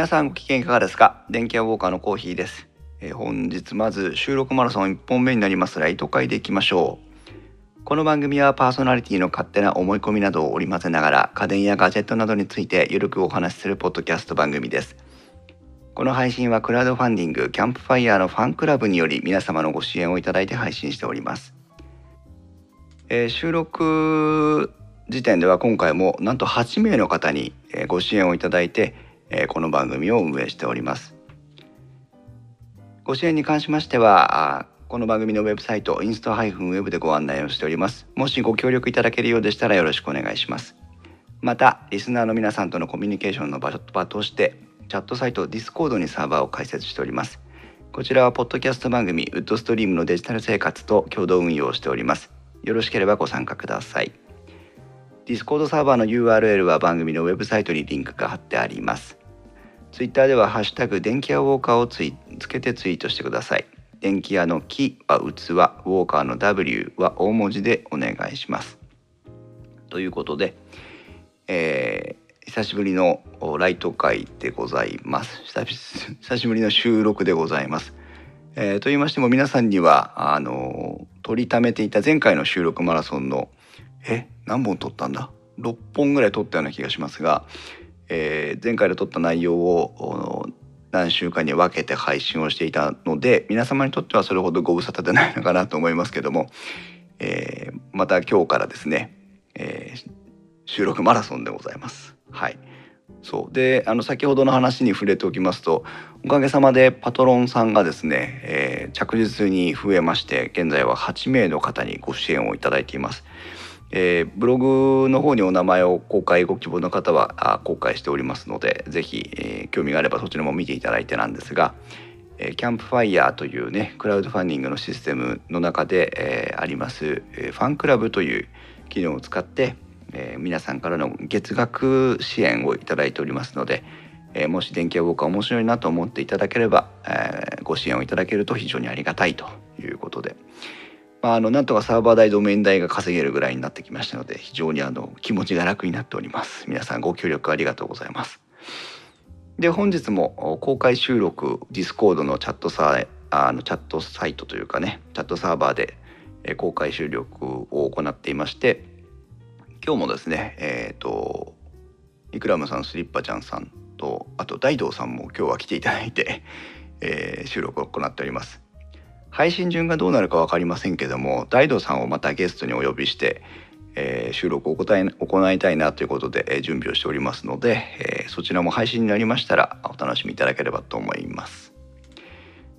皆さんご機嫌いかがですか？電気屋ウォーカーのコーヒーです、えー本日まず収録マラソン1本目になりますライト会でいきましょう。この番組はパーソナリティの勝手な思い込みなどを織り交ぜながら家電やガジェットなどについてゆるくお話しするポッドキャスト番組です。この配信はクラウドファンディングキャンプファイヤーのファンクラブにより皆様のご支援をいただいて配信しております、えー収録時点では今回もなんと8名の方にご支援をいただいてえこの番組を運営しております。ご支援に関しましてはこの番組のウェブサイトインスト -web でご案内をしております。もしご協力いただけるようでしたらよろしくお願いします。またリスナーの皆さんとのコミュニケーションの場場としてチャットサイト Discord にサーバーを開設しております。こちらはポッドキャスト番組ウッドストリームのデジタル生活と共同運用をしております。よろしければご参加ください。Discord サーバーの URL は番組のウェブサイトにリンクが貼ってあります。Twitter では「ハッシュタグ電気屋ウォーカー」をついつけてツイートしてください。電気屋の「木」は器、ウォーカーの「W」は大文字でお願いします。ということで、えー久しぶりのライト会でございます。久しぶり の収録でございます。えーと言いましても皆さんにはあの取りためていた前回の収録マラソンのえ何本撮ったんだ？6本ぐらい撮ったような気がしますが、えー前回で撮った内容を何週間に分けて配信をしていたので皆様にとってはそれほどご無沙汰でないのかなと思いますけども、えーまた今日からですね、えー収録マラソンでございます。はいそうであの先ほどの話に触れておきますとおかげさまでパトロンさんがですね、えー着実に増えまして現在は8名の方にご支援をいただいています。えーブログの方にお名前を公開ご希望の方はあ公開しておりますのでぜひ、えー興味があればそちらも見ていただいてなんですが、えーキャンプファイヤーというねクラウドファンディングのシステムの中で、えーあります、えーファンクラブという機能を使って、えー皆さんからの月額支援をいただいておりますので、えーもし電気屋ウォーカー面白いなと思っていただければ、えーご支援をいただけると非常にありがたいということで。まあ、あのなんとかサーバー代ドメイン代が稼げるぐらいになってきましたので非常にあの気持ちが楽になっております。皆さんご協力ありがとうございます。で本日も公開収録 Discord のチャットサイあのチャットサイトというかねチャットサーバーで公開収録を行っていまして今日もですねえっ、とイクラムさんスリッパちゃんさんとあと大道さんも今日は来ていただいて、えー収録を行っております。配信順がどうなるか分かりませんけども大道さんをまたゲストにお呼びして、えー収録を行い行いたいなということで、えー準備をしておりますので、えーそちらも配信になりましたらお楽しみいただければと思います。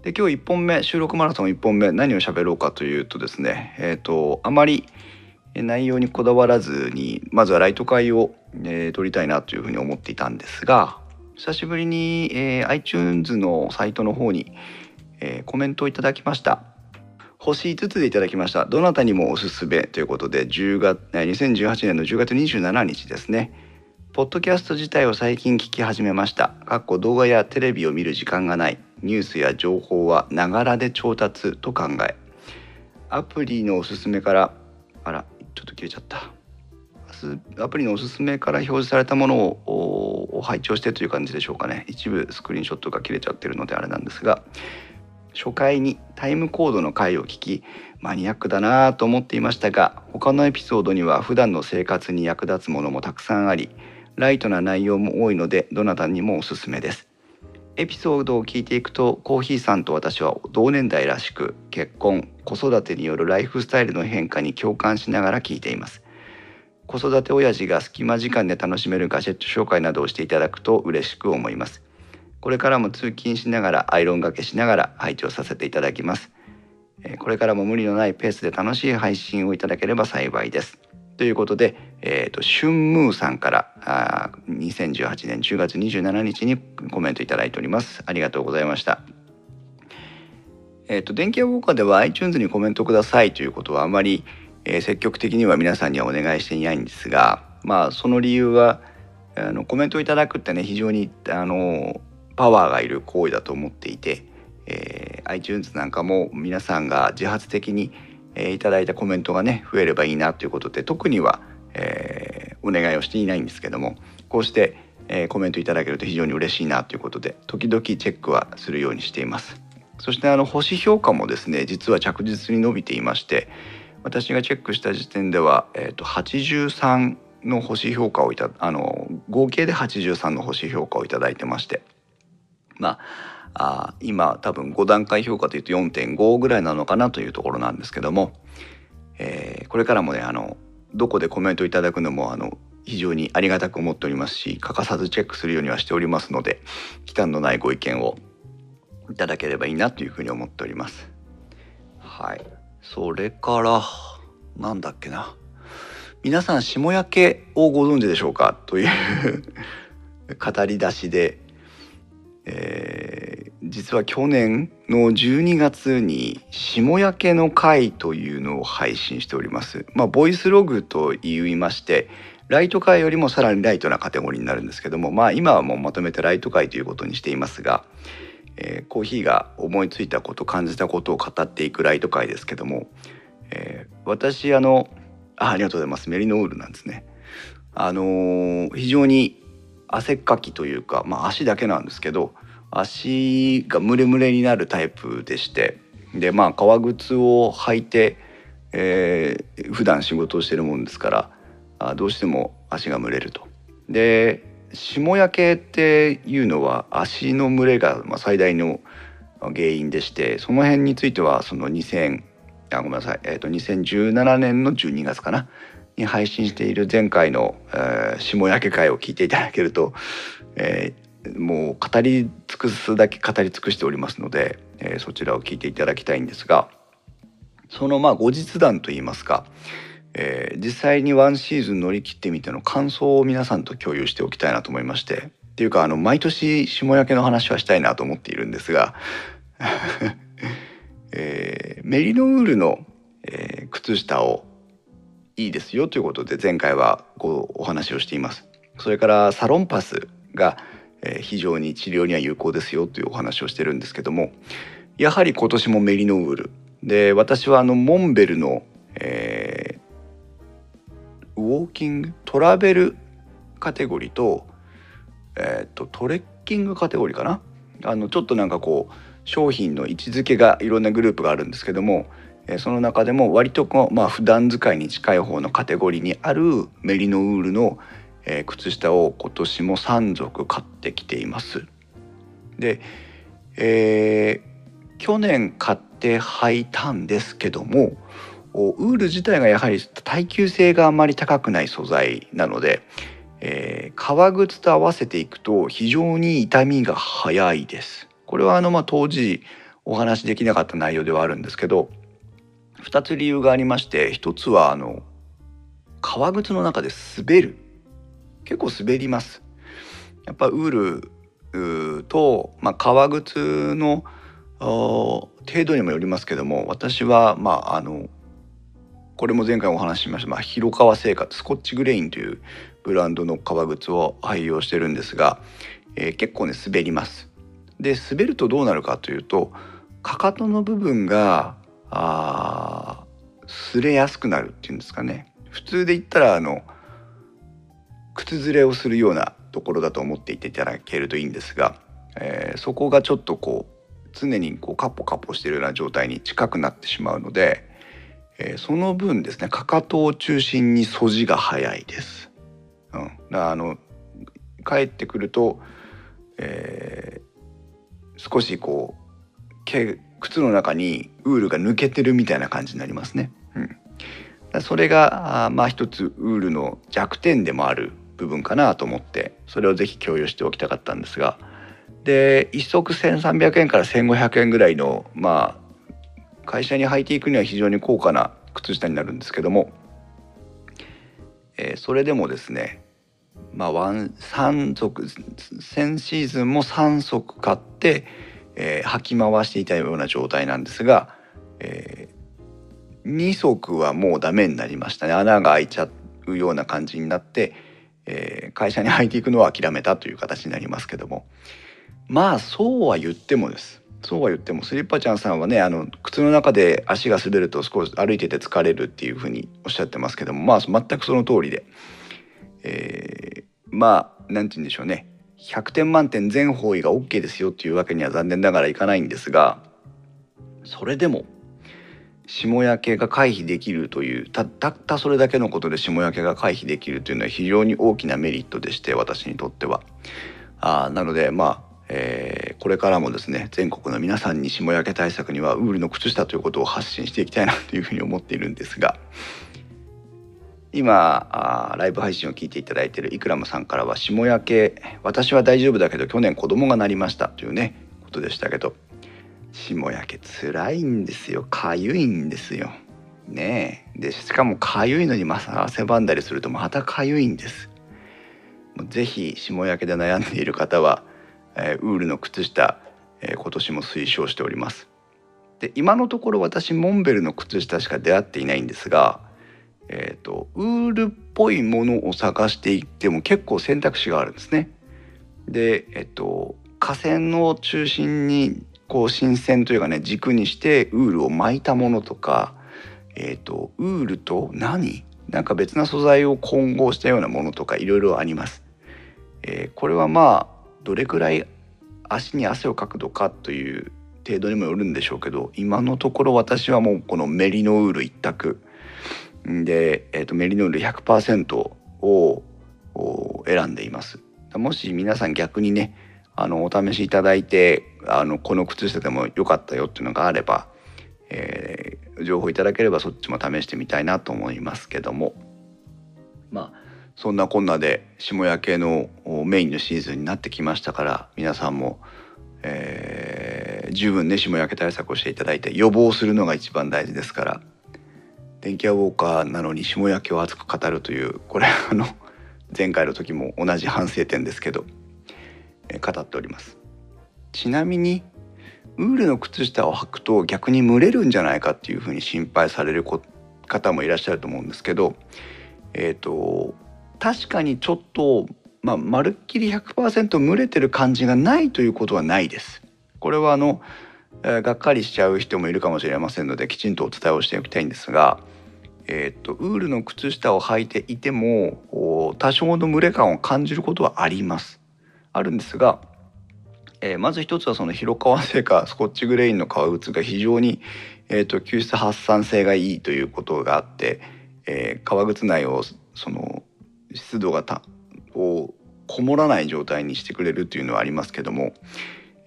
で今日1本目収録マラソン1本目何を喋ろうかというとですねえっ、とあまり内容にこだわらずにまずはライト会を、えー撮りたいなというふうに思っていたんですが久しぶりに、えー iTunes のサイトの方に、えーコメントをいただきました。星5つでいただきました。どなたにもおすすめということで10月2018年の10月27日ですね。ポッドキャスト自体を最近聞き始めました。かっこ動画やテレビを見る時間がない。ニュースや情報はながらで調達と考え。アプリのおすすめからあらちょっと切れちゃった。アプリのおすすめから表示されたものをおを拝聴してという感じでしょうかね。一部スクリーンショットが切れちゃってるのであれなんですが。初回にタイムコードの回を聞きマニアックだなぁと思っていましたが他のエピソードには普段の生活に役立つものもたくさんありライトな内容も多いのでどなたにもおすすめです。エピソードを聞いていくとコーヒーさんと私は同年代らしく結婚子育てによるライフスタイルの変化に共感しながら聞いています。子育て親父が隙間時間で楽しめるガジェット紹介などをしていただくと嬉しく思います。これからも通勤しながらアイロンがけしながら配置をさせていただきます。これからも無理のないペースで楽しい配信をいただければ幸いです。ということで、えー、とシュンムーさんからあ2018年10月27日にコメントいただいております。ありがとうございました。えっ、と電気屋ウォーカーでは iTunes にコメントくださいということはあまり、えー積極的には皆さんにはお願いしていないんですがまあその理由はあのコメントをいただくってね非常にあのパワーがいる行為だと思っていて、えー iTunes なんかも皆さんが自発的に、えーいただいたコメントがね増えればいいなということで特には、えーお願いをしていないんですけどもこうして、えー、コメントいただけると非常に嬉しいなということで時々チェックはするようにしています。そしてあの星評価もですね実は着実に伸びていまして私がチェックした時点では、えーと、83の星評価をいたあの合計で83の星評価をいただいてましてまああ今多分5段階評価というと4.5ぐらいなのかなというところなんですけども、えー、これからもねあのどこでコメントいただくのもあの非常にありがたく思っておりますし欠かさずチェックするようにはしておりますので忌憚のないご意見をいただければいいなというふうに思っております。はい。それからなんだっけな。皆さん下焼けをご存知でしょうか？という 語り出しで、えー、実は去年の12月に下焼けの会というのを配信しております。まあボイスログと言いましてライト界よりもさらにライトなカテゴリーになるんですけどもまあ今はもうまとめてライト界ということにしていますが、えー、コーヒーが思いついたこと感じたことを語っていくライト界ですけども、えー、私あのあありがとうございますメリノールなんですね。あのー、非常に汗っかきというか、まあ、足だけなんですけど足がムレムレになるタイプでしてでまあ革靴を履いて、えー、普段仕事をしてるもんですからあどうしても足が蒸れると。で霜焼けっていうのは足の蒸れが最大の原因でしてその辺についてはその2000あごめんなさい、えー、と2017年の12月かなに配信している前回の、えー、霜焼け会を聞いていただけると、えー、もう語り尽くすだけ語り尽くしておりますので、えー、そちらを聞いていただきたいんですがそのまあ後日談といいますかえー、実際にワンシーズン乗り切ってみての感想を皆さんと共有しておきたいなと思いましてっていうかあの毎年霜焼けの話はしたいなと思っているんですが、えー、メリノウールの、えー、靴下をいいですよということで前回はこうお話をしています。それからサロンパスが、非常に治療には有効ですよというお話をしてるんですけどもやはり今年もメリノウール。で私はあのモンベルの、えー、ウォーキングトラベルカテゴリーと,、えーと、トレッキングカテゴリーかな？あのちょっとなんかこう商品の位置づけがいろんなグループがあるんですけども、その中でも割とこう、まあ普段使いに近い方のカテゴリーにあるメリノウールの、え、靴下を今年も3足買ってきています。で、えー、去年買って履いたんですけどもウール自体がやはり耐久性があまり高くない素材なので、えー、革靴と合わせていくと非常に痛みが早いです。これはあのまあ当時お話しできなかった内容ではあるんですけど2つ理由がありまして1つはあの革靴の中で滑る結構滑ります。やっぱウールと、まあ、革靴の程度にもよりますけども私はまああのこれも前回お話ししました、まあ、広川生活スコッチグレインというブランドの革靴を愛用してるんですが、えー、結構ね滑ります。で滑るとどうなるかというとかかとの部分があ擦れやすくなるっていうんですかね普通で言ったらあの靴ずれをするようなところだと思っていていただけるといいんですが、えー、そこがちょっとこう常にこうカポカポしているような状態に近くなってしまうのでえー、その分ですねかかとを中心に素地が早いです。うん、だあの帰ってくると、えー、少しこう靴の中にウールが抜けてるみたいな感じになりますね。うん、それがあまあ一つウールの弱点でもある部分かなと思ってそれをぜひ共有しておきたかったんですが。で1足1,300円から1,500円ぐらいのまあ会社に履いていくには非常に高価な靴下になるんですけども、えー、それでもですねまあワン3足先シーズンも3足買って、えー、履き回していたような状態なんですが、えー、2足はもうダメになりましたね。穴が開いちゃうような感じになって、えー、会社に履いていくのは諦めたという形になりますけども。まあそうは言ってもです。そうは言ってもスリッパちゃんさんはねあの靴の中で足が滑ると少し歩いてて疲れるっていうふうにおっしゃってますけどもまあ全くその通りで、えー、まあ何て言うんでしょうね。100点満点全方位が OK ですよっていうわけには残念ながらいかないんですがそれでも霜焼けが回避できるというたったそれだけのことで霜焼けが回避できるというのは非常に大きなメリットでして私にとっては。あなのでまあえー、これからもですね全国の皆さんに霜焼け対策にはウールの靴下ということを発信していきたいなというふうに思っているんですが今あライブ配信を聞いていただいているイクラムさんからは霜焼け私は大丈夫だけど去年子供がなりましたというねことでしたけど霜焼け辛いんですよ。かゆいんですよ。ねえ。でしかもかゆいのにまさ汗ばんだりするとまたかゆいんです。ぜひ霜焼けで悩んでいる方は、えー、ウールの靴下、えー、今年も推奨しております。で今のところ私モンベルの靴下しか出会っていないんですがえーと、ウールっぽいものを探していっても結構選択肢があるんですね。で、えっと、河川の中心にこう新鮮というかね軸にしてウールを巻いたものとか、えーと、ウールと何？なんか別な素材を混合したようなものとかいろいろあります。えー、これはまあどれくらい足に汗をかくのかという程度にもよるんでしょうけど今のところ私はもうこのメリノウール一択で、えーと、メリノール100%を選んでいます。もし皆さん逆にねあのお試しいただいてあのこの靴下でも良かったよっていうのがあれば、えー、情報いただければそっちも試してみたいなと思いますけども。まあそんなこんなで霜焼けのメインのシーズンになってきましたから皆さんも、えー、十分ね霜焼け対策をしていただいて予防するのが一番大事ですから。電気屋ウォーカーなのに霜焼けを熱く語るというこれあの 前回の時も同じ反省点ですけど、え語っておりますちなみにウールの靴下を履くと逆に蒸れるんじゃないかっていうふうに心配される方もいらっしゃると思うんですけどえっ、ー、と確かにちょっとまあ、まるっきり100%蒸れてる感じがないということはないです。これはあの、えー、がっかりしちゃう人もいるかもしれませんのできちんとお伝えをしておきたいんですがえーと、ウールの靴下を履いていても多少の蒸れ感を感じることはあります。あるんですが、えー、まず一つはその広川製かスコッチグレインの革靴が非常に、えーと、吸湿発散性がいいということがあって、えー、革靴内をその湿度がたをこもらない状態にしてくれるというのはありますけども、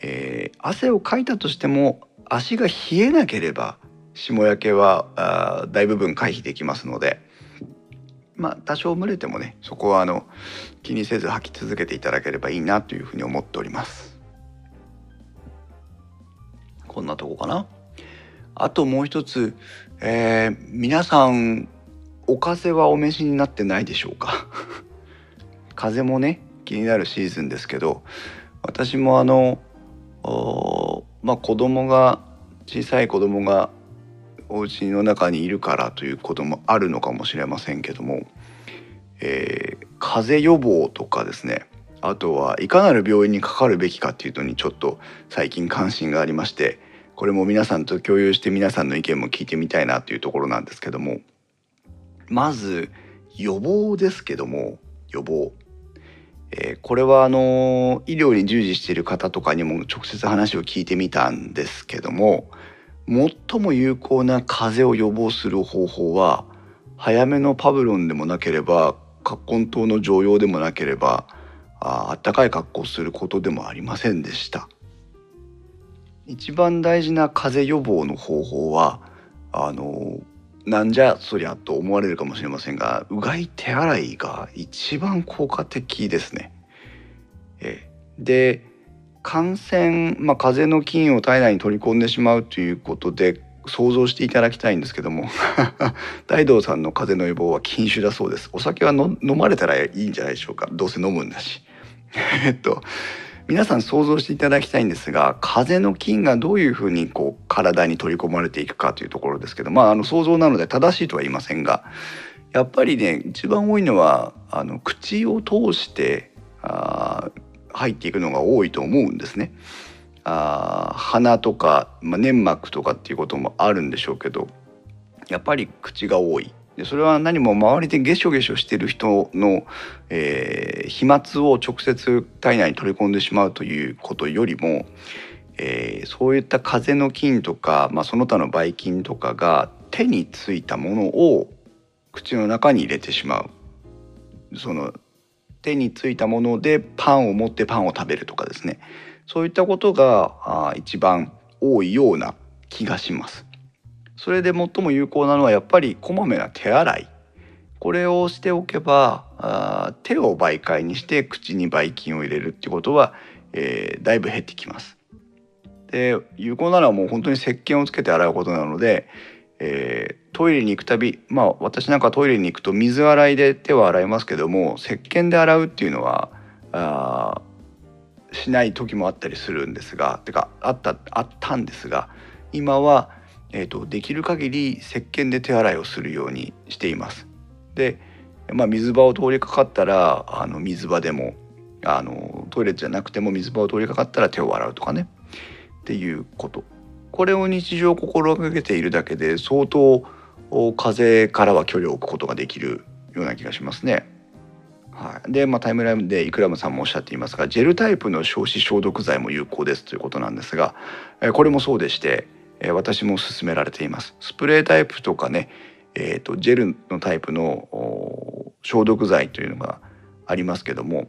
えー、汗をかいたとしても足が冷えなければ霜焼けは大部分回避できますので。まあ多少蒸れてもねそこはあの気にせず履き続けていただければいいなというふうに思っております。こんなとこかな。あともう一つ、えー、皆さんお風邪はお召しになってないでしょうか？風邪もね気になるシーズンですけど私もあのまあ子供が小さい子供がお家の中にいるからということもあるのかもしれませんけども、えー、風邪予防とかですね。あとはいかなる病院にかかるべきかっていうのにちょっと最近関心がありましてこれも皆さんと共有して皆さんの意見も聞いてみたいなというところなんですけどもまず予防ですけども予防、えー、これはあの医療に従事している方とかにも直接話を聞いてみたんですけども最も有効な風邪を予防する方法は早めのパブロンでもなければ葛根湯の常用でもなければああったかい格好をすることでもありませんでした。一番大事な風邪予防の方法はあのなんじゃそりゃと思われるかもしれませんがうがい手洗いが一番効果的ですね。えで感染、まあ、風邪の菌を体内に取り込んでしまうということで想像していただきたいんですけども 大道さんの風邪の予防は禁酒だそうです。お酒は飲まれたらいいんじゃないでしょうか。どうせ飲むんだし。えっと皆さん想像していただきたいんですが風の菌がどういうふうにこう体に取り込まれていくかというところですけどまああの想像なので正しいとは言いませんがやっぱりね一番多いのはあの口を通してあ入っていくのが多いと思うんですね。あ鼻とか、まあ、粘膜とかっていうこともあるんでしょうけどやっぱり口が多いでそれは何も周りでゲショゲショしてる人の、えー、飛沫を直接体内に取り込んでしまうということよりも、えー、そういった風邪の菌とか、まあ、その他のばい菌とかが手についたものを口の中に入れてしまうその手についたものでパンを持ってパンを食べるとかですねそういったことがあ一番多いような気がします。それで最も有効なのはやっぱりこまめな手洗いこれをしておけばあ手を媒介にして口にばい菌を入れるってことは、えー、だいぶ減ってきます。で有効なのはもう本当に石鹸をつけて洗うことなので、えー、トイレに行くたびまあ私なんかトイレに行くと水洗いで手を洗いますけども石鹸で洗うっていうのはあしない時もあったりするんですがてかあったあったんですが今は、えーと、できる限り石鹸で手洗いをするようにしています。で、まあ、水場を通りかかったらあの水場でもあのトイレじゃなくても水場を通りかかったら手を洗うとかねっていうことこれを日常心がけているだけで相当風邪からは距離を置くことができるような気がしますね。はい、で、まあ、タイムラインでイクラムさんもおっしゃっていますがジェルタイプの消臭消毒剤も有効ですということなんですが、これもそうでして、え私も勧められていますスプレータイプとかね、えーと、ジェルのタイプの消毒剤というのがありますけども、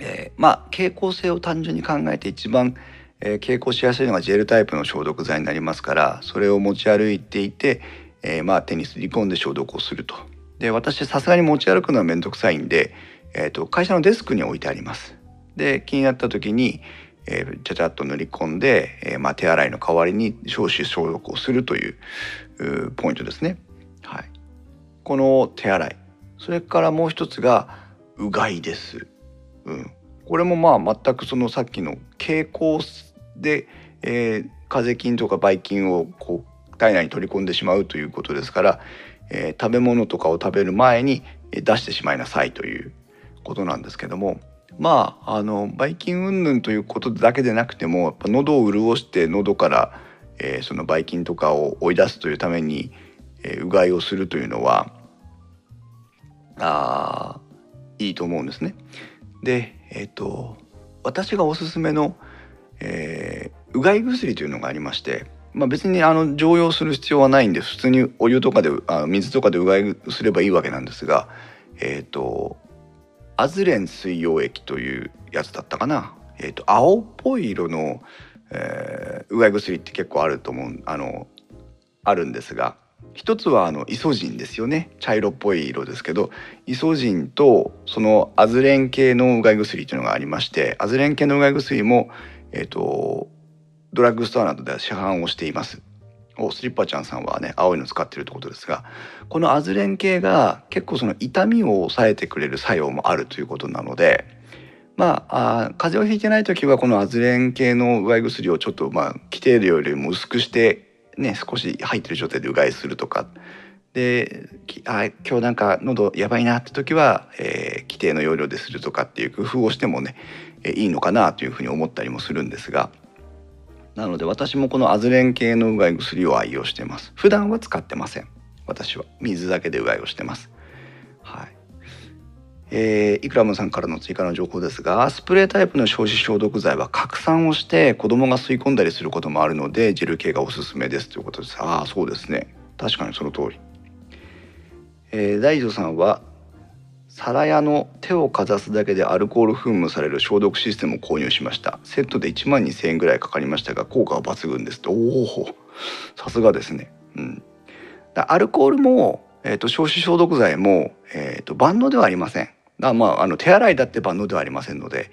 えー、まあ傾向性を単純に考えて一番、えー、傾向しやすいのがジェルタイプの消毒剤になりますからそれを持ち歩いていて、えー、まあ手にすり込んで消毒をするとで私さすがに持ち歩くのは面倒くさいんで、えーと、会社のデスクに置いてあります。で気になった時に、えー、ちゃちゃっと塗り込んで、えー、まあ、手洗いの代わりに消臭消毒をするというポイントですね。はい、この手洗いそれからもう一つがうがいです。うん、これもまあ全くそのさっきの傾向で、えー、風邪菌とかばい菌をこう体内に取り込んでしまうということですから、えー、食べ物とかを食べる前に出してしまいなさいということなんですけどもまああのばい菌云々ということだけでなくてもやっぱ喉を潤して喉から、えー、そのばい菌とかを追い出すというために、えー、うがいをするというのはあいいと思うんですね。でえっ、ー、と私がおすすめの、えー、うがい薬というのがありましてまあ、別にあの常用する必要はないんで普通にお湯とかであ水とかでうがいすればいいわけなんですがえっ、ー、とアズレン水溶液というやつだったかな、えーと、青っぽい色の、えー、うがい薬って結構あると思うあのあるんですが一つはあのイソジンですよね茶色っぽい色ですけどイソジンとそのアズレン系のうがい薬というのがありましてアズレン系のうがい薬もえ、ー、とドラッグストアなどでは市販をしています。おスリッパちゃんさんはね青いの使ってるってことですがこのアズレン系が結構その痛みを抑えてくれる作用もあるということなのでまああ風邪をひいてない時はこのアズレン系のうがい薬をちょっとまあ規定量よりも薄くしてね少し入ってる状態でうがいするとかであ今日なんか喉やばいなって時は、えー、規定の容量でするとかっていう工夫をしてもね、いいのかなというふうに思ったりもするんですが。なので私もこのアズレン系のうがい薬を愛用しています。普段は使ってません。私は。水だけでうがいをしてます。はい。えー、イクラムさんからの追加の情報ですがスプレータイプの消臭消毒剤は拡散をして子供が吸い込んだりすることもあるのでジェル系がおすすめです。ということです。ああそうですね。確かにその通り、えー、大女さんは皿屋の手をかざすだけでアルコール噴霧される消毒システムを購入しました。セットで1万2000円ぐらいかかりましたが効果は抜群です。おおさすがですね。うん。アルコールも、えーと、消臭消毒剤も、えーと、万能ではありません。だまああの手洗いだって万能ではありませんので、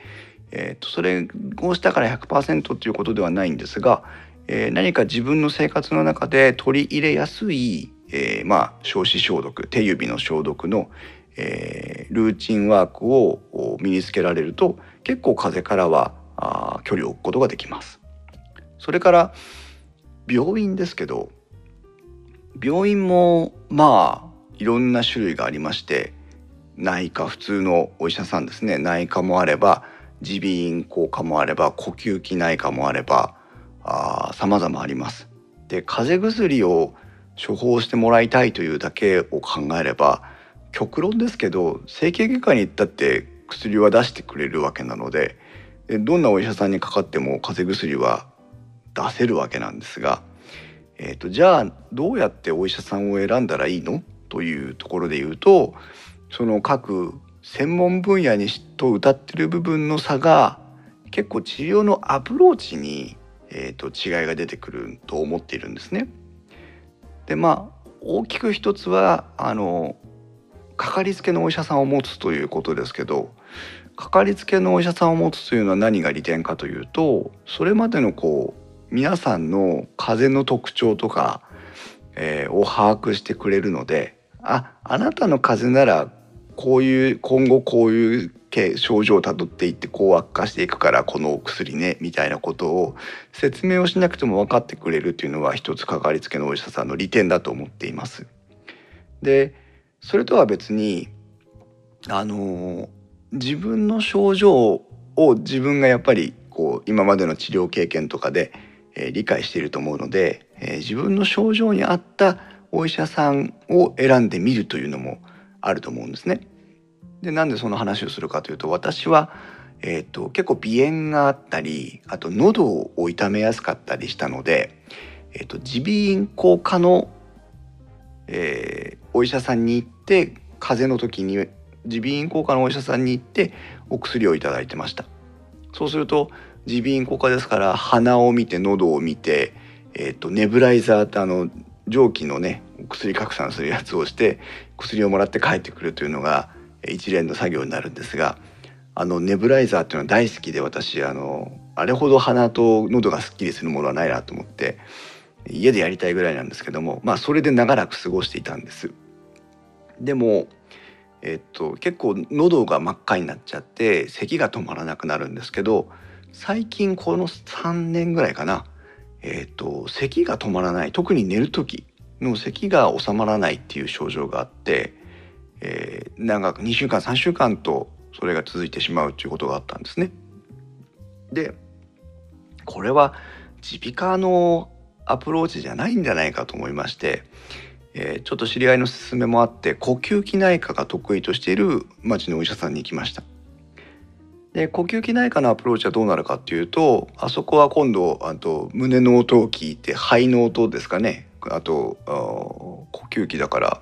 えーと、とそれをしたから100%ということではないんですが、えー、何か自分の生活の中で取り入れやすい、えー、まあ消臭消毒手指の消毒の、えー、ルーチンワークを身につけられると結構風からはあ距離を置くことができます。それから病院ですけど病院もまあいろんな種類がありまして内科普通のお医者さんですね内科もあれば耳鼻咽喉科もあれば呼吸器内科もあればさまざまあります。で風邪薬を処方してもらいたいというだけを考えれば極論ですけど整形外科に行ったって薬は出してくれるわけなのでどんなお医者さんにかかっても風邪薬は出せるわけなんですが、えーと、じゃあどうやってお医者さんを選んだらいいの？というところで言うとその各専門分野にと歌ってる部分の差が結構治療のアプローチに、えーと違いが出てくると思っているんですね。でまあ大きく一つはあのかかりつけのお医者さんを持つということですけどかかりつけのお医者さんを持つというのは何が利点かというとそれまでのこう皆さんの風邪の特徴とか、えー、を把握してくれるのでああなたの風邪ならこういう今後こういう症状をたどっていってこう悪化していくからこのお薬ねみたいなことを説明をしなくても分かってくれるっていうのは一つかかりつけのお医者さんの利点だと思っています。でそれとは別にあの自分の症状を自分がやっぱりこう今までの治療経験とかで、えー、理解していると思うので、えー、自分の症状に合ったお医者さんを選んでみるというのもあると思うんですね。でなんでその話をするかというと私は、えーと、結構鼻炎があったりあと喉を痛めやすかったりしたので、えーと、耳鼻咽喉科の、えー、お医者さんに行って風邪の時に耳鼻咽喉科のお医者さんに行ってお薬をいただいてました。そうすると耳鼻咽喉科ですから鼻を見て喉を見て、えー、とネブライザーってあの蒸気のね薬拡散するやつをして薬をもらって帰ってくるというのが一連の作業になるんですがあのネブライザーっていうのは大好きで私あのあれほど鼻と喉がすっきりするものはないなと思って家でやりたいぐらいなんですけどもまあそれで長らく過ごしていたんです。でもえっと結構喉が真っ赤になっちゃって咳が止まらなくなるんですけど最近この3年ぐらいかなえっと咳が止まらない特に寝る時の咳が収まらないっていう症状があってえー、長く2週間3週間とそれが続いてしまうということがあったんですね。でこれは耳鼻科のアプローチじゃないんじゃないかと思いまして、えー、ちょっと知り合いの勧めもあって呼吸器内科が得意としている町のお医者さんに行きました。で呼吸器内科のアプローチはどうなるかっていうとあそこは今度あと胸の音を聞いて肺の音ですかねあと呼吸器だから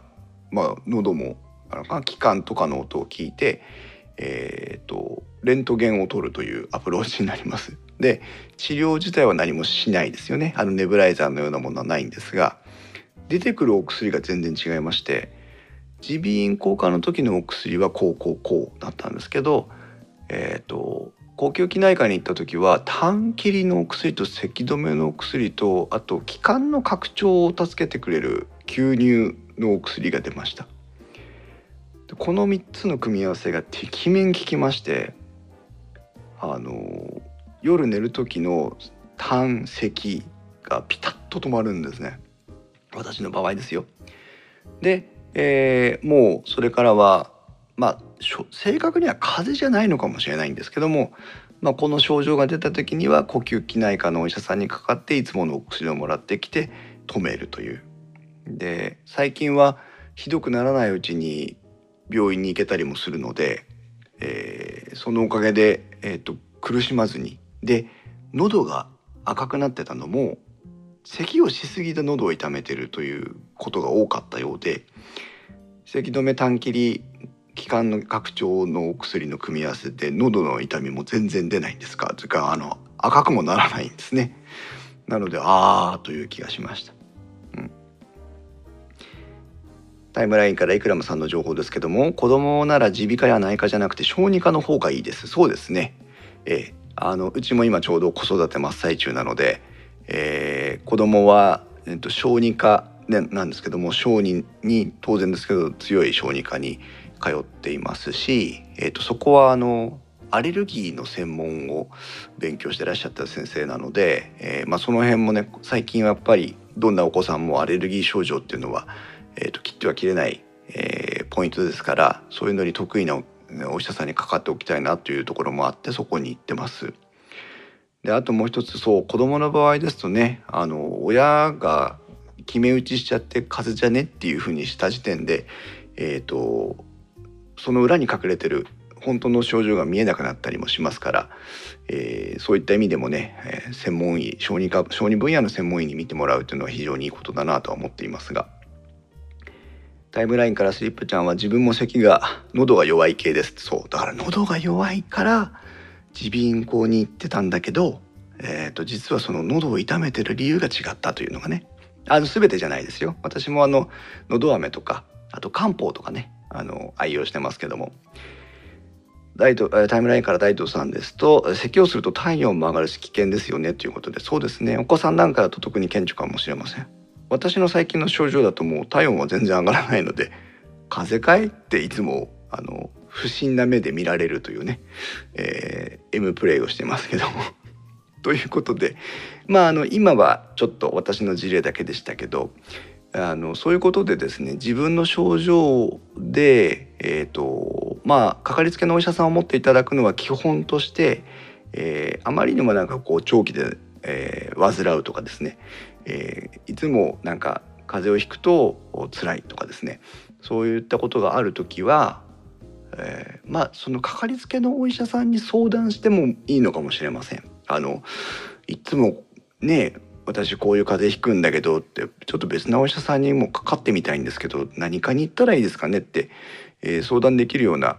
まあ喉もあの気管とかの音を聞いて、えーと、レントゲンを取るというアプローチになります。で治療自体は何もしないですよねあのネブライザーのようなものはないんですが出てくるお薬が全然違いまして耳鼻咽喉科の時のお薬はこうこうこうだったんですけど、えーと、呼吸器内科に行った時は痰切りのお薬と咳止めのお薬とあと気管の拡張を助けてくれる吸入のお薬が出ました。この3つの組み合わせがてきめん効きましてあの夜寝る時の胆石がピタッと止まるんですね私の場合ですよ。で、えー、もうそれからはまあ正確には風邪じゃないのかもしれないんですけども、まあ、この症状が出た時には呼吸器内科のお医者さんにかかっていつものお薬をもらってきて止めるという。で最近はひどくならないうちに病院に行けたりもするので、えー、そのおかげで、えーと、苦しまずにで喉が赤くなってたのも咳をしすぎて喉を痛めてるということが多かったようで咳止め短切り気管の拡張のお薬の組み合わせで喉の痛みも全然出ないんですかというかあの赤くもならないんですね。なのでああという気がしました。タイムラインからイクラムさんの情報ですけども子供なら耳鼻科や内科じゃなくて小児科の方がいいです。そうですね。え、あのうちも今ちょうど子育て真っ最中なので、えー、子供は、えーと、小児科、ね、なんですけども小児に当然ですけど強い小児科に通っていますし、えーと、そこはあのアレルギーの専門を勉強してらっしゃった先生なので、えーまあ、その辺もね最近はやっぱりどんなお子さんもアレルギー症状っていうのはえーと、切っては切れない、えー、ポイントですからそういうのに得意なお医者さんにかかっておきたいなというところもあってそこに行ってます。であともう一つそう子供の場合ですとねあの親が決め打ちしちゃって風邪じゃねっていうふうにした時点で、えーと、その裏に隠れてる本当の症状が見えなくなったりもしますから、えー、そういった意味でもね、えー、専門医小児科小児分野の専門医に見てもらうというのは非常にいいことだなとは思っていますがタイムラインからスリップちゃんは自分も咳が喉が弱い系です。そうだから喉が弱いから耳鼻咽喉に行ってたんだけど、えー、と実はその喉を痛めてる理由が違ったというのがねあの全てじゃないですよ。私もあの喉飴とかあと漢方とかねあの愛用してますけども。大東タイムラインから大東さんですと咳をすると体温も上がるし危険ですよねということでそうですね。お子さんなんかだと特に顕著かもしれません。私の最近の症状だともう体温は全然上がらないので風邪かいっていつもあの不審な目で見られるというね、えー、M プレイをしてますけども。ということでまああの今はちょっと私の事例だけでしたけどあのそういうことでですね自分の症状で、えーとまあかかりつけのお医者さんを持っていただくのは基本として、えー、あまりにもなんかこう長期で、えー、患うとかですね、えー、いつもなんか風邪をひくと辛いとかですねそういったことがある時は、えー、まあそのかかりつけのお医者さんに相談してもいいのかもしれません。あのいつもね私こういう風邪ひくんだけどってちょっと別なお医者さんにもかかってみたいんですけど何かに行ったらいいですかねって、えー、相談できるような、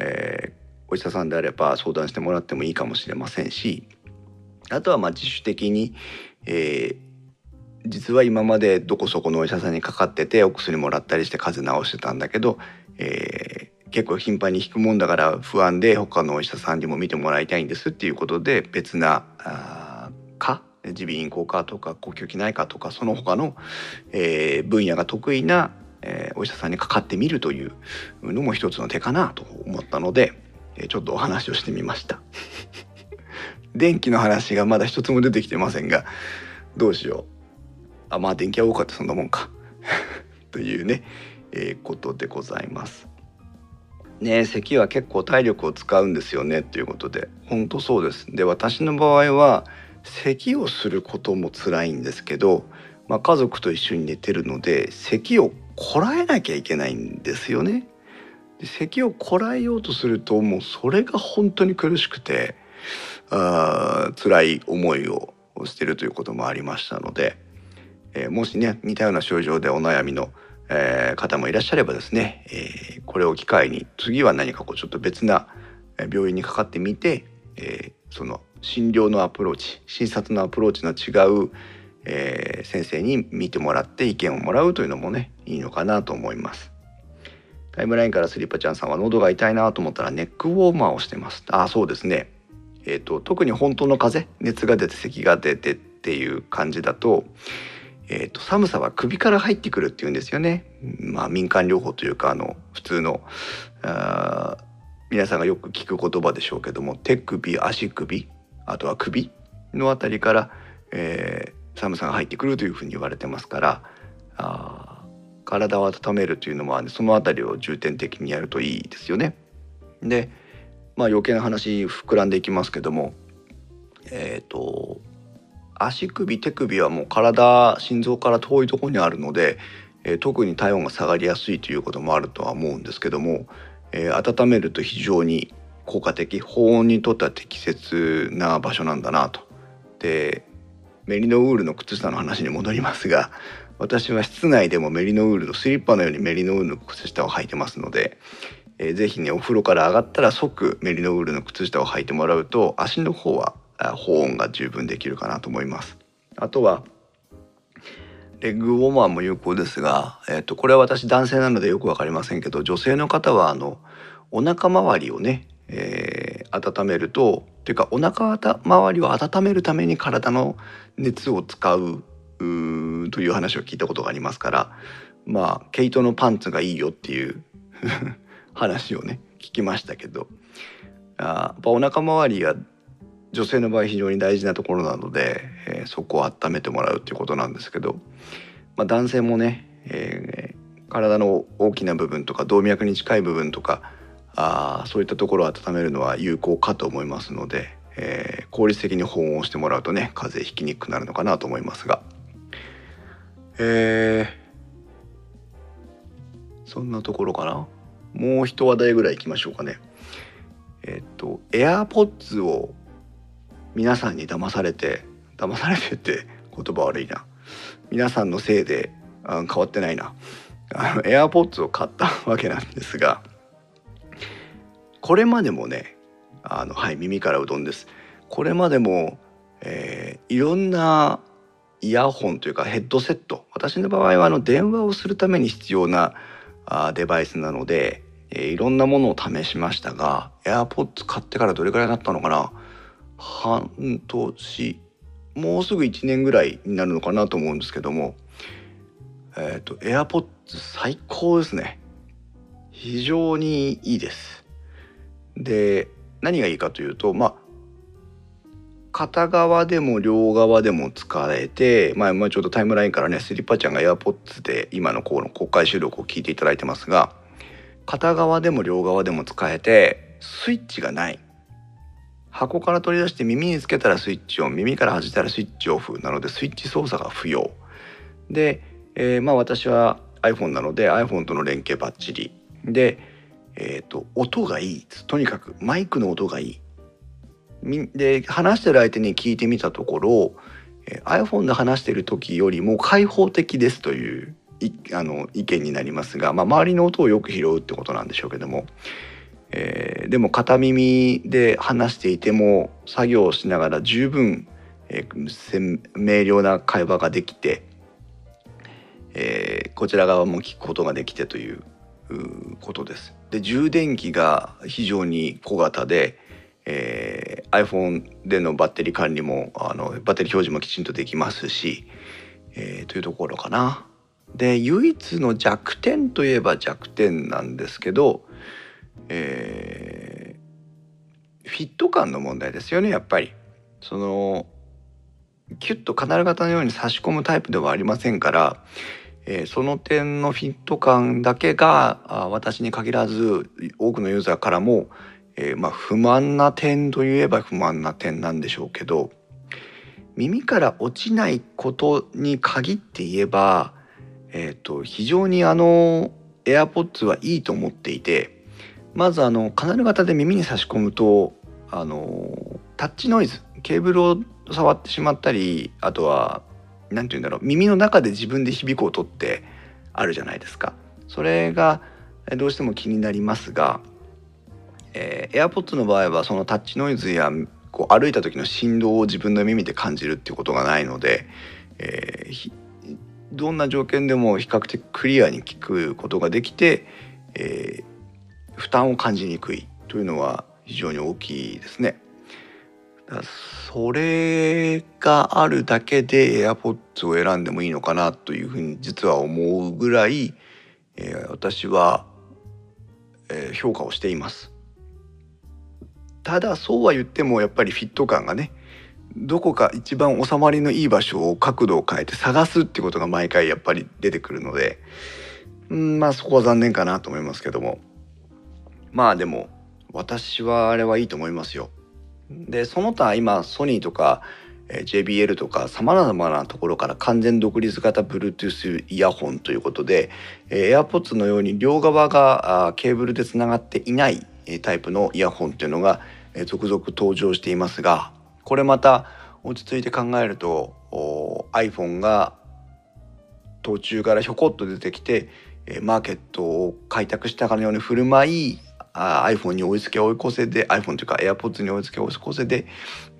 え、お医者さんであれば相談してもらってもいいかもしれませんしあとはまあ自主的に、えー実は今までどこそこのお医者さんにかかっててお薬もらったりして風邪治してたんだけど、えー、結構頻繁に引くもんだから不安で他のお医者さんにも見てもらいたいんですっていうことで別な科耳鼻咽喉科とか呼吸器内科とかその他の、えー、分野が得意な、えー、お医者さんにかかってみるというのも一つの手かなと思ったので、えー、ちょっとお話をしてみました。電気の話がまだ一つも出てきてませんがどうしよう。あまあ電気は多かったそんなもんか というね、えー、ことでございます。ね咳は結構体力を使うんですよねということで本当そうです。で私の場合は咳をすることも辛いんですけど、まあ、家族と一緒に寝てるので咳をこらえなきゃいけないんですよね。で咳をこらえようとするともうそれが本当に苦しくてあ辛い思いをしてるということもありましたので。えー、もしね似たような症状でお悩みの、えー、方もいらっしゃればですね、えー、これを機会に次は何かこうちょっと別な病院にかかってみて、えその診療のアプローチ診察のアプローチの違う、え先生に見てもらって意見をもらうというのもねいいのかなと思います。タイムラインからスリッパちゃんさんは喉が痛いなと思ったらネックウォーマーをしてます。あそうですね。えーと特に本当の風邪熱が出て咳が出てっていう感じだとえーと、寒さは首から入ってくるっていうんですよね。まあ、民間療法というかあの普通のあ皆さんがよく聞く言葉でしょうけども手首足首あとは首の辺りから、えー、寒さが入ってくるというふうに言われてますからあ体を温めるというのは、ね、その辺りを重点的にやるといいですよね。で、まあ、余計な話膨らんでいきますけどもえっ、ー、と足首手首はもう体心臓から遠いところにあるので、えー、特に体温が下がりやすいということもあるとは思うんですけども、えー、温めると非常に効果的保温にとっては適切な場所なんだなと。でメリノウールの靴下の話に戻りますが 私は室内でもメリノウールのスリッパのようにメリノウールの靴下を履いてますので、えー、ぜひねお風呂から上がったら即メリノウールの靴下を履いてもらうと足の方は保温が十分できるかなと思います。あとはレッグウォーマーも有効ですが、えー、とこれは私男性なのでよく分かりませんけど女性の方はあのお腹周りをね、えー、温めるとというかお腹周りを温めるために体の熱を使うという話を聞いたことがありますからまあ毛糸のパンツがいいよっていう 話をね聞きましたけどあやっぱお腹周りが女性の場合非常に大事なところなので、えー、そこを温めてもらうっていうことなんですけど、まあ、男性もね、えー、体の大きな部分とか動脈に近い部分とかあそういったところを温めるのは有効かと思いますので、えー、効率的に保温をしてもらうとね風邪ひきにくくなるのかなと思いますが、えー、そんなところかな。もう一話題ぐらいいきましょうかね。えっと AirPods を皆さんに騙されて騙されてって言葉悪いな。皆さんのせいであ変わってないな。あの AirPods を買ったわけなんですがこれまでもねあのはい耳からうどんです。これまでも、えー、いろんなイヤホンというかヘッドセット私の場合はあの電話をするために必要なあデバイスなので、えー、いろんなものを試しましたが AirPods 買ってからどれくらいになったのかな。半年もうすぐ1年ぐらいになるのかなと思うんですけどもえっ、ー、と AirPods 最高ですね。非常にいいです。で何がいいかというとまあ片側でも両側でも使えて、まあ、まあちょっとタイムラインからねスリッパちゃんが AirPods で今のこの公開収録を聞いていただいてますが片側でも両側でも使えてスイッチがない。箱から取り出して耳につけたらスイッチオン耳から外したらスイッチオフなのでスイッチ操作が不要。で、えー、まあ私は iPhone なので iPhone との連携バッチリ。で、えーと、音がいいとにかくマイクの音がいい。で話してる相手に聞いてみたところ、えー、iPhone で話してる時よりも開放的ですというあの意見になりますが、まあ、周りの音をよく拾うってことなんでしょうけども。えー、でも片耳で話していても作業をしながら十分、えー、明瞭な会話ができて、えー、こちら側も聞くことができてということです。で充電器が非常に小型で、えー、iPhone でのバッテリー管理もあのバッテリー表示もきちんとできますし、えー、というところかな。で唯一の弱点といえば弱点なんですけどえー、フィット感の問題ですよねやっぱり。そのキュッとカナル型のように差し込むタイプではありませんから、えー、その点のフィット感だけが私に限らず多くのユーザーからも、えー、まあ、不満な点といえば不満な点なんでしょうけど耳から落ちないことに限って言えば、えーと非常にあの AirPods はいいと思っていてまずあのカナル型で耳に差し込むとあのタッチノイズケーブルを触ってしまったりあとは何て言うんだろう耳の中で自分で響く音ってあるじゃないですか。それがどうしても気になりますが、えー、AirPods の場合はそのタッチノイズやこう歩いた時の振動を自分の耳で感じるっていうことがないので、えー、どんな条件でも比較的クリアに聞くことができて、えー、負担を感じにくいというのは非常に大きいですね。それがあるだけで AirPods を選んでもいいのかなというふうに実は思うぐらい、えー、私は、えー、評価をしています。ただそうは言ってもやっぱりフィット感がねどこか一番収まりのいい場所を角度を変えて探すってことが毎回やっぱり出てくるのでうんまあそこは残念かなと思いますけどもまあでも私はあれはいいと思いますよ。でその他今ソニーとか JBL とかさまざまなところから完全独立型 Bluetooth イヤホンということで AirPods のように両側がケーブルでつながっていないタイプのイヤホンというのが続々登場していますがこれまた落ち着いて考えると iPhone が途中からひょこっと出てきてマーケットを開拓したかのように振る舞い iPhone に追いつけ追い越せで iPhone というか AirPods に追いつけ追い越せで、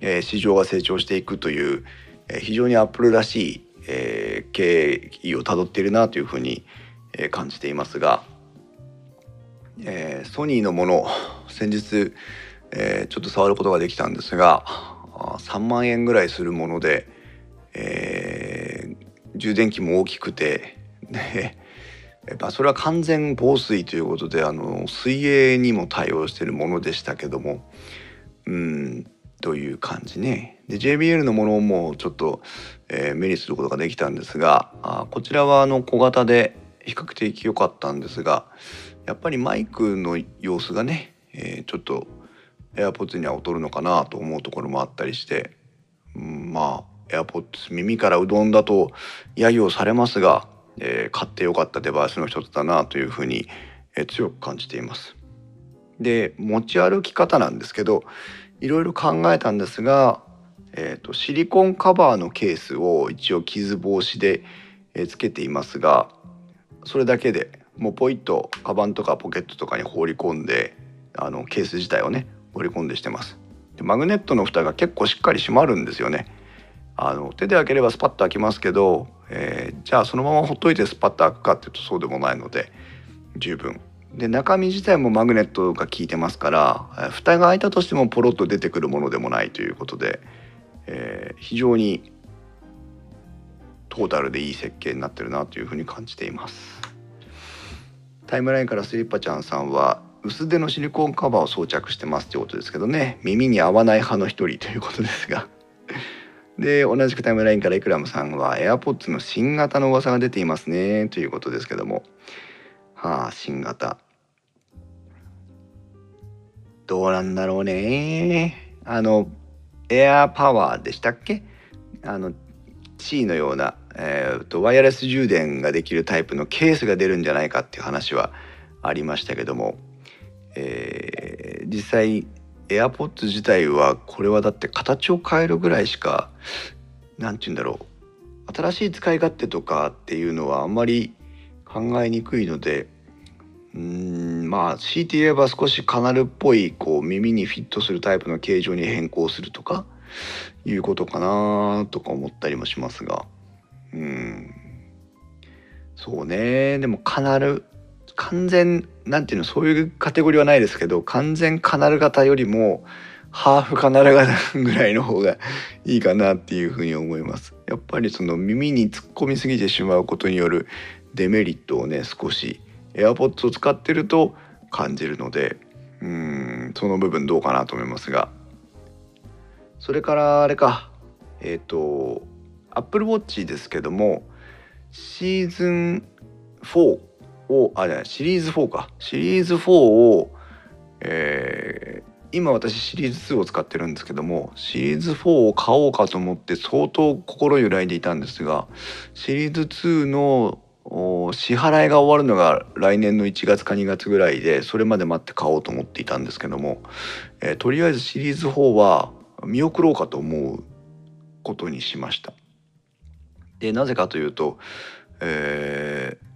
えー、市場が成長していくという、えー、非常にアップルらしい、えー、経緯をたどっているなというふうに、えー、感じていますが、えー、ソニーのもの先日、えー、ちょっと触ることができたんですが3万円ぐらいするもので、えー、充電器も大きくてねでまあ、それは完全防水ということであの水泳にも対応しているものでしたけどもうんという感じね。で JBL のものもちょっと、えー、目にすることができたんですがあこちらはあの小型で比較的良かったんですがやっぱりマイクの様子がね、えー、ちょっと AirPods には劣るのかなと思うところもあったりして、うん、まあ AirPods 耳からうどんだと揶揄されますが、えー、買ってよかったデバイスの一つだなというふうに、えー、強く感じています。で持ち歩き方なんですけどいろいろ考えたんですが、えーと、シリコンカバーのケースを一応傷防止で、えー、つけていますがそれだけでもうポイッとカバンとかポケットとかに放り込んであのケース自体をね放り込んでしてますでマグネットの蓋が結構しっかり閉まるんですよねあの手で開ければスパッと開きますけど、えー、じゃあそのままほっといてスパッと開くかっていうとそうでもないので十分。で中身自体もマグネットが効いてますから蓋が開いたとしてもポロッと出てくるものでもないということで、えー、非常にトータルでいい設計になってるなというふうに感じています。タイムラインからスリッパちゃんさんは薄手のシリコンカバーを装着してますってことですけどね。耳に合わない派の一人ということですが。で同じくタイムラインからイクラムさんは AirPods の新型の噂が出ていますねということですけども。はあ新型。どうなんだろうね。あのエアパワーでしたっけ？あの C のような、えーと、ワイヤレス充電ができるタイプのケースが出るんじゃないかっていう話はありましたけども、えー、実際 AirPods 自体はこれはだって形を変えるぐらいしか何て言うんだろう。新しい使い勝手とかっていうのはあんまり考えにくいのでうーんまあ強いて言えば少しカナルっぽいこう耳にフィットするタイプの形状に変更するとかいうことかなとか思ったりもしますが。うん。そうね。でもカナル完全なんていうのそういうカテゴリーはないですけど完全カナル型よりもハーフカナル型ぐらいの方がいいかなっていうふうに思います。やっぱりその耳に突っ込みすぎてしまうことによるデメリットをね少し AirPods を使ってると感じるのでうんその部分どうかなと思いますがそれからあれかえっ、ー、と Apple Watch ですけどもシーズン4をあじゃシリーズ4かシリーズ4を、えー、今私シリーズ2を使ってるんですけどもシリーズ4を買おうかと思って相当心揺らいでいたんですがシリーズ2の支払いが終わるのが来年の1月か2月ぐらいでそれまで待って買おうと思っていたんですけども、えー、とりあえずシリーズ4は見送ろうかと思うことにしました。でなぜかというと、えー、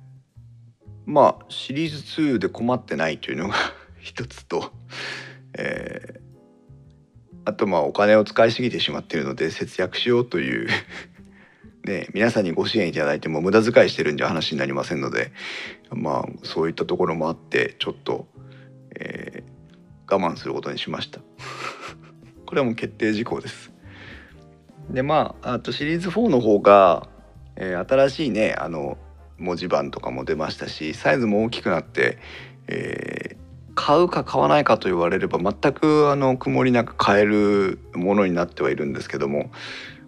まあシリーズ2で困ってないというのが 一つと、えー、あとまあお金を使いすぎてしまっているので節約しようという ね、皆さんにご支援いただいても無駄遣いしてるんじゃ話になりませんのでまあそういったところもあってちょっと、えー、我慢することにしました。これはもう決定事項です。でまああとシリーズ4の方が、えー、新しいねあの文字盤とかも出ましたしサイズも大きくなって、えー、買うか買わないかと言われれば全くあの曇りなく買えるものになってはいるんですけども、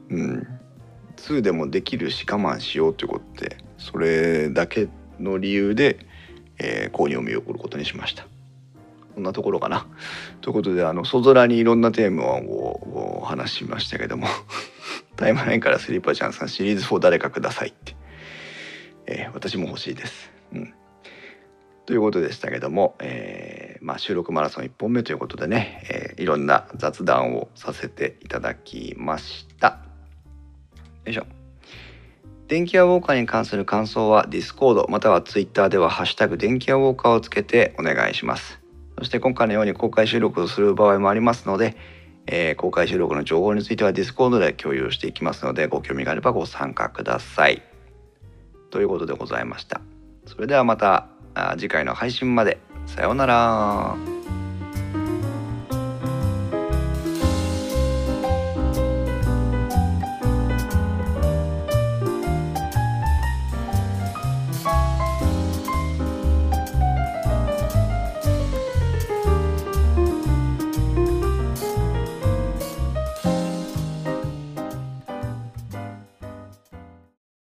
うん、2でもできるし我慢しようということでそれだけの理由で、えー、購入を見送ることにしました。こんなところかな。ということであのそぞらにいろんなテーマをお話しましたけども タイムラインからスリーパちゃんさんシリーズ4誰かくださいって、えー、私も欲しいです。うんということでしたけども、えー、まあ、収録マラソン1本目ということでね、えー、いろんな雑談をさせていただきました。よいしょ。電気屋ウォーカーに関する感想は Discord または Twitter ではハッシュタグ電気屋ウォーカーをつけてお願いします。そして今回のように公開収録をする場合もありますので、えー、公開収録の情報については Discord で共有していきますのでご興味があればご参加ください。ということでございました。それではまた次回の配信まで。さようなら。